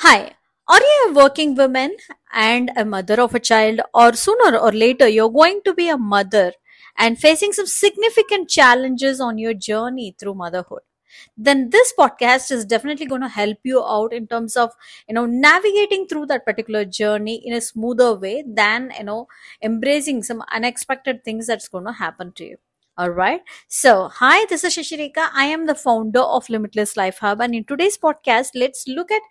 Hi, are you a working woman and a mother of a child, or sooner or later you're going to be a mother and facing some significant challenges on your journey through motherhood? Then this podcast is definitely going to help you out in terms of you know navigating through that particular journey in a smoother way than you know embracing some unexpected things that's going to happen to you. All right. So, hi, this is Sasirekha. I am the founder of Limitless Life Hub. And in today's podcast, let's look at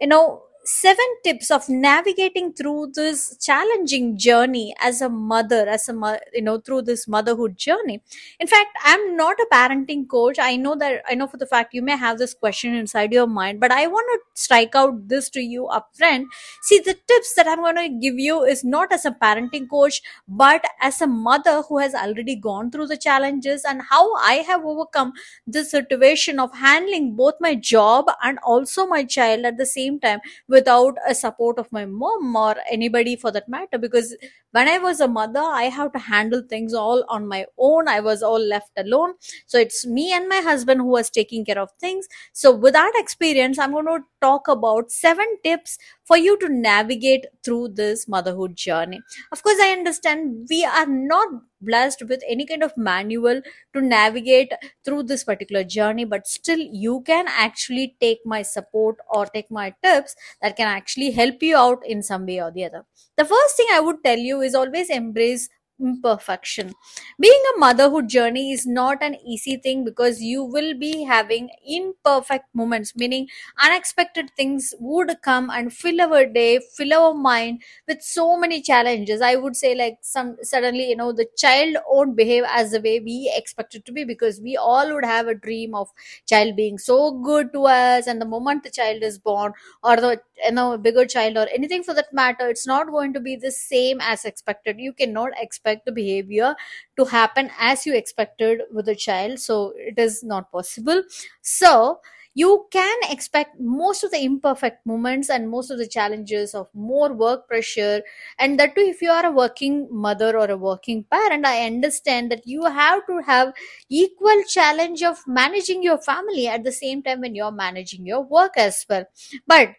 you know seven tips of navigating through this challenging journey as a mother as a you know through this motherhood journey. In fact i'm not a parenting coach. I know that i know for the fact you may have this question inside your mind but i want to strike out this to you upfront. See the tips that i'm going to give you is not as a parenting coach but as a mother who has already gone through the challenges and how i have overcome this situation of handling both my job and also my child at the same time without a support of my mom or anybody for that matter. Because when i was a mother i have to handle things all on my own. I was all left alone. So it's me and my husband who was taking care of things. So with that experience i'm going to talk about seven tips for you to navigate through this motherhood journey. Of course i understand we are not blessed with any kind of manual to navigate through this particular journey but still you can actually take my support or take my tips that can actually help you out in some way or the other. The first thing i would tell you is always embrace imperfection. Being a motherhood journey is not an easy thing because you will be having imperfect moments meaning unexpected things would come and fill our day fill our mind with so many challenges. I would say like some suddenly you know the child won't behave as the way we expect it to be because we all would have a dream of child being so good to us and the moment the child is born or the you know bigger child or anything for that matter it's not going to be the same as expected. You cannot expect the behavior to happen as you expected with a child so it is not possible. So you can expect most of the imperfect moments and most of the challenges of more work pressure and that too if you are a working mother or a working parent i understand that you have to have equal challenge of managing your family at the same time when you're managing your work as well. But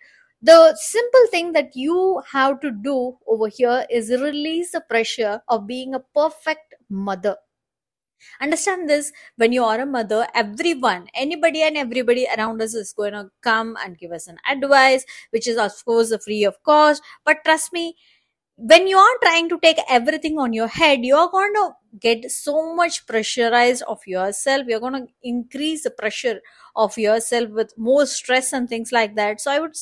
the simple thing that you have to do over here is release the pressure of being a perfect mother. Understand this when you are a mother everyone anybody and everybody around us is going to come and give us an advice which is of course free of cost. But trust me when you are trying to take everything on your head you are going to get so much pressurized of yourself. You're going to increase the pressure of yourself with more stress and things like that. So i would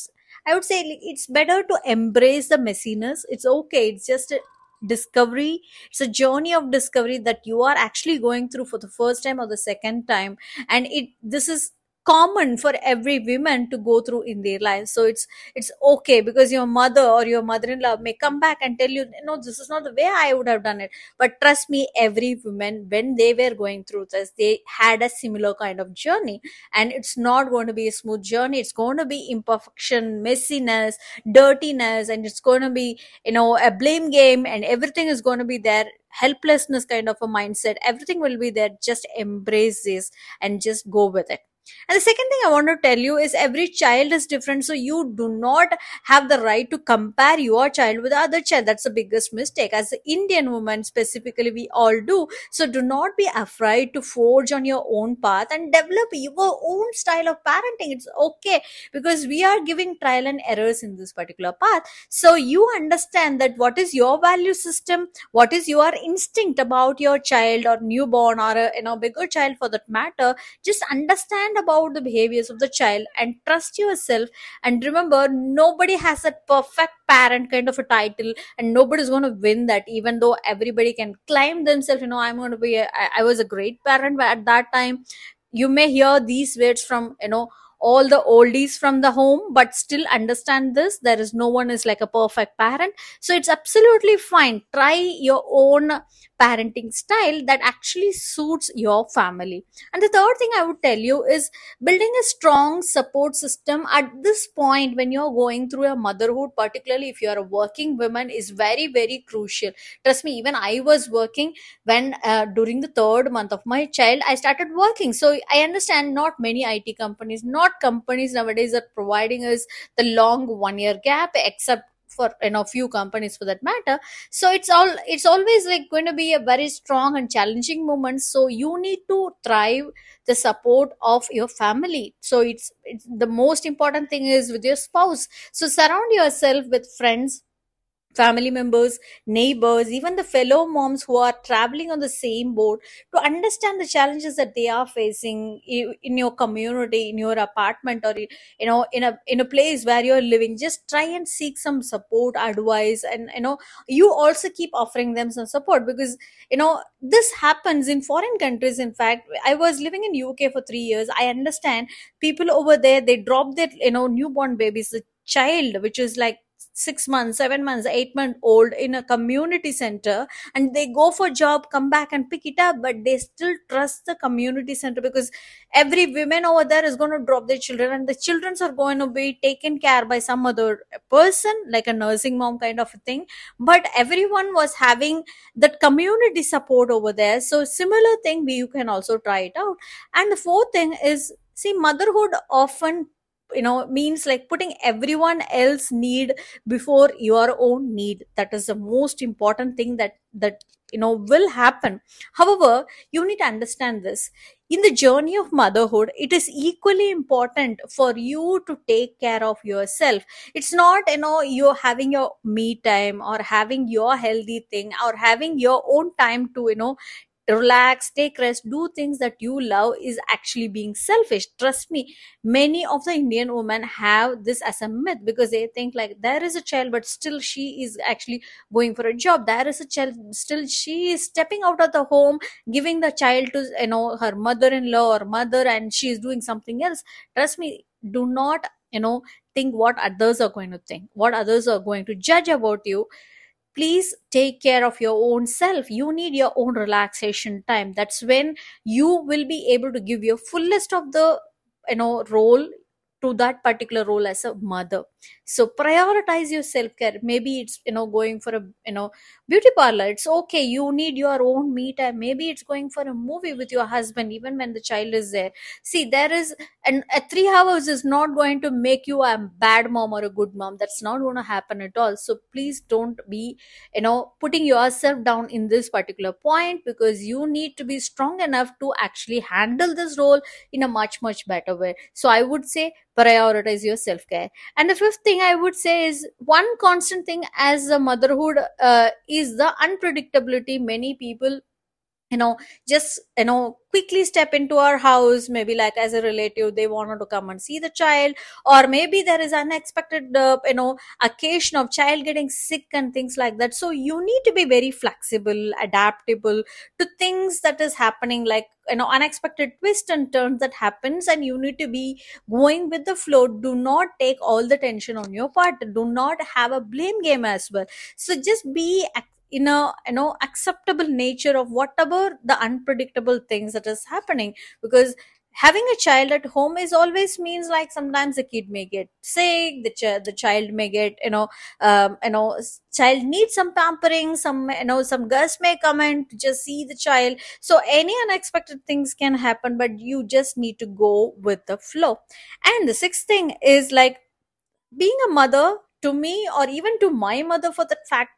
i would say it's better to embrace the messiness. It's okay. It's just a discovery. It's a journey of discovery that you are actually going through for the first time or the second time. And it this is common for every woman to go through in their lives so it's it's okay because your mother or your mother-in-law may come back and tell you no this is not the way i would have done it. But trust me every woman when they were going through this they had a similar kind of journey. And it's not going to be a smooth journey. It's going to be imperfection messiness dirtiness and it's going to be you know a blame game and everything is going to be there. Helplessness kind of a mindset. Everything will be there. Just embrace this and just go with it and the second thing I want to tell you is every child is different. So you do not have the right to compare your child with other child. That's the biggest mistake. As an Indian woman specifically, we all do. So do not be afraid to forge on your own path and develop your own style of parenting. It's okay because we are giving trial and errors in this particular path. So you understand that what is your value system, what is your instinct about your child or newborn or a you know bigger child for that matter just understand about the behaviors of the child and trust yourself and remember nobody has a perfect parent kind of a title and nobody's going to win that even though everybody can claim themselves you know i'm going to be a, I, I was a great parent but at that time you may hear these words from you know all the oldies from the home but still understand this there is no one is like a perfect parent so it's absolutely fine try your own parenting style that actually suits your family and the third thing I would tell you is building a strong support system at this point when you're going through a motherhood, particularly if you're a working woman, is very, very crucial. Trust me, even I was working when uh, during the third month of my child, I started working. So I understand not many IT companies, not companies nowadays are providing us the long one year gap except for you know few companies for that matter. So it's all it's always like going to be a very strong and challenging moment. So you need to thrive the support of your family. So it's, it's the most important thing is with your spouse. So surround yourself with friends family members, neighbors, even the fellow moms who are traveling on the same boat to understand the challenges that they are facing in your community, in your apartment, or you know, in a in a place where you're living. Just try and seek some support, advice, and you know, you also keep offering them some support because you know this happens in foreign countries. In fact, I was living in UK for three years. I understand people over there they drop their you know newborn babies, the child which is like six months, seven months, eight month old in a community center and they go for job, come back and pick it up, but they still trust the community center because every woman over there is going to drop their children and the childrens are going to be taken care by some other person like a nursing mom kind of a thing. But everyone was having that community support over there. So similar thing you can also try it out. And the fourth thing is see motherhood often you know means like putting everyone else need before your own need. That is the most important thing that that you know will happen. However you need to understand this. In the journey of motherhood it is equally important for you to take care of yourself. It's not you know you're having your me time or having your healthy thing or having your own time to you know relax take rest do things that you love is actually being selfish. Trust me many of the indian women have this as a myth because they think like there is a child but still she is actually going for a job. There is a child still she is stepping out of the home giving the child to you know her mother-in-law or mother and she is doing something else. Trust me do not you know think what others are going to think what others are going to judge about you please take care of your own self. You need your own relaxation time. That's when you will be able to give your fullest of the you know role to that particular role as a mother so prioritize your self care maybe it's you know going for a you know beauty parlor. It's okay. You need your own me time. Maybe it's going for a movie with your husband even when the child is there. See there is and a three hours is not going to make you a bad mom or a good mom. That's not going to happen at all. So please don't be you know putting yourself down in this particular point because you need to be strong enough to actually handle this role in a much much better way. So i would say prioritize your self care and the fifth thing i would say is one constant thing as a motherhood uh, is the unpredictability. Many people you know just you know quickly step into our house maybe like as a relative they wanted to come and see the child or maybe there is unexpected uh, you know occasion of child getting sick and things like that. So you need to be very flexible adaptable to things that is happening like you know unexpected twist and turns that happens and you need to be going with the flow. Do not take all the tension on your part. Do not have a blame game as well. So just be in a you know acceptable nature of whatever the unpredictable things that is happening. Because having a child at home is always means like sometimes the kid may get sick the, ch- the child may get you know um, you know child needs some pampering some you know some guests may come and just see the child. So any unexpected things can happen but you just need to go with the flow. And the sixth thing is like being a mother to me or even to my mother for that fact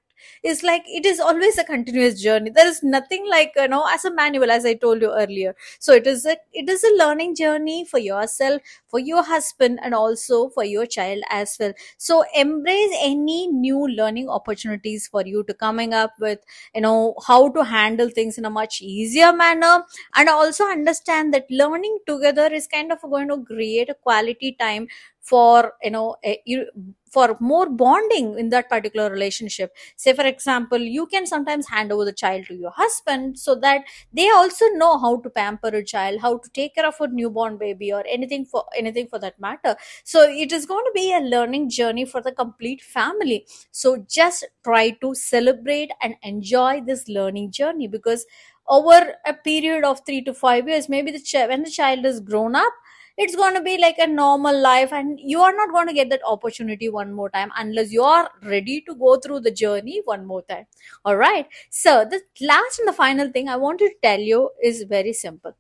is like it is always a continuous journey. There is nothing like you know as a manual as i told you earlier. So it is a it is a learning journey for yourself for your husband and also for your child as well. So embrace any new learning opportunities for you to coming up with you know how to handle things in a much easier manner. And also understand that learning together is kind of going to create a quality time for you know a, you, for more bonding in that particular relationship. Say for example you can sometimes hand over the child to your husband so that they also know how to pamper a child how to take care of a newborn baby or anything for anything for that matter. So it is going to be a learning journey for the complete family. So just try to celebrate and enjoy this learning journey because over a period of 3 to 5 years maybe the ch- when the child is grown up it's going to be like a normal life and you are not going to get that opportunity one more time unless you are ready to go through the journey one more time. All right. So the last and the final thing i want to tell you is very simple.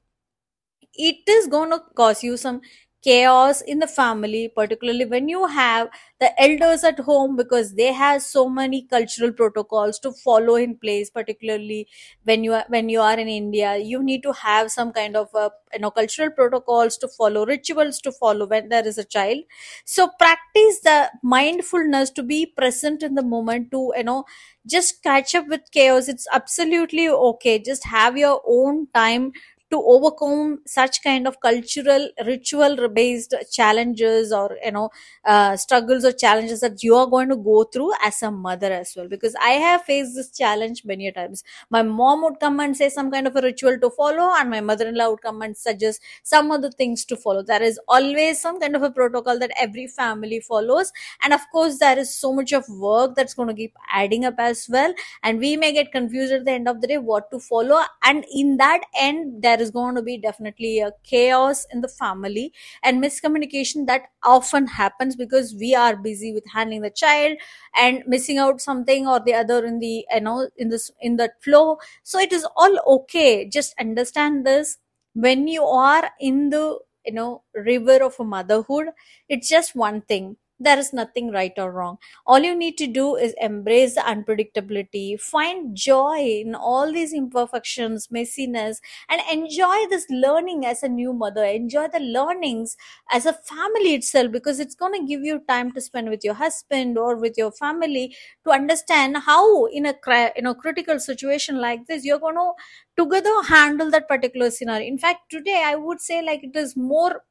It is going to cause you some chaos in the family particularly when you have the elders at home because they have so many cultural protocols to follow in place particularly when you are when you are in india. You need to have some kind of a, you know cultural protocols to follow rituals to follow when there is a child. So practice the mindfulness to be present in the moment to you know just catch up with chaos. It's absolutely okay. Just have your own time to overcome such kind of cultural ritual based challenges or you know uh, struggles or challenges that you are going to go through as a mother as well. Because i have faced this challenge many a times. My mom would come and say some kind of a ritual to follow and my mother-in-law would come and suggest some other things to follow. There is always some kind of a protocol that every family follows. And of course there is so much of work that's going to keep adding up as well. And we may get confused at the end of the day what to follow. And in that end there is going to be definitely a chaos in the family and miscommunication that often happens because we are busy with handling the child and missing out something or the other in the you know in this in that flow. So it is all okay. Just understand this. When you are in the you know river of motherhood it's just one thing there is nothing right or wrong. All you need to do is embrace the unpredictability find joy in all these imperfections messiness and enjoy this learning as a new mother. Enjoy the learnings as a family itself because it's going to give you time to spend with your husband or with your family to understand how in a you know critical situation like this you're going to together handle that particular scenario. In fact today i would say like it is more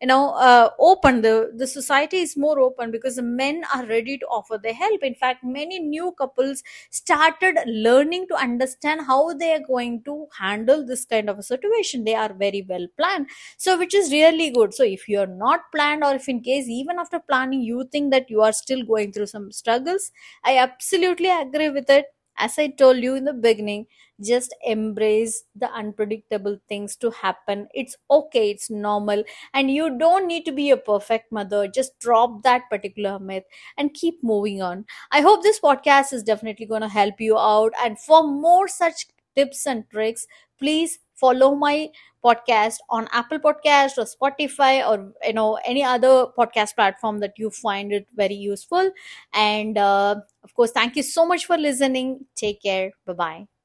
you know uh, open. The the society is more open because the men are ready to offer their help. In fact many new couples started learning to understand how they are going to handle this kind of a situation. They are very well planned. So which is really good. So if you are not planned or if in case even after planning you think that you are still going through some struggles i absolutely agree with it as i told you in the beginning just embrace the unpredictable things to happen. It's okay it's normal. And you don't need to be a perfect mother. Just drop that particular myth and keep moving on. I hope this podcast is definitely going to help you out. And for more such tips and tricks please follow my podcast on apple podcast or spotify or you know any other podcast platform that you find it very useful. And uh, of course thank you so much for listening. Take care. Bye bye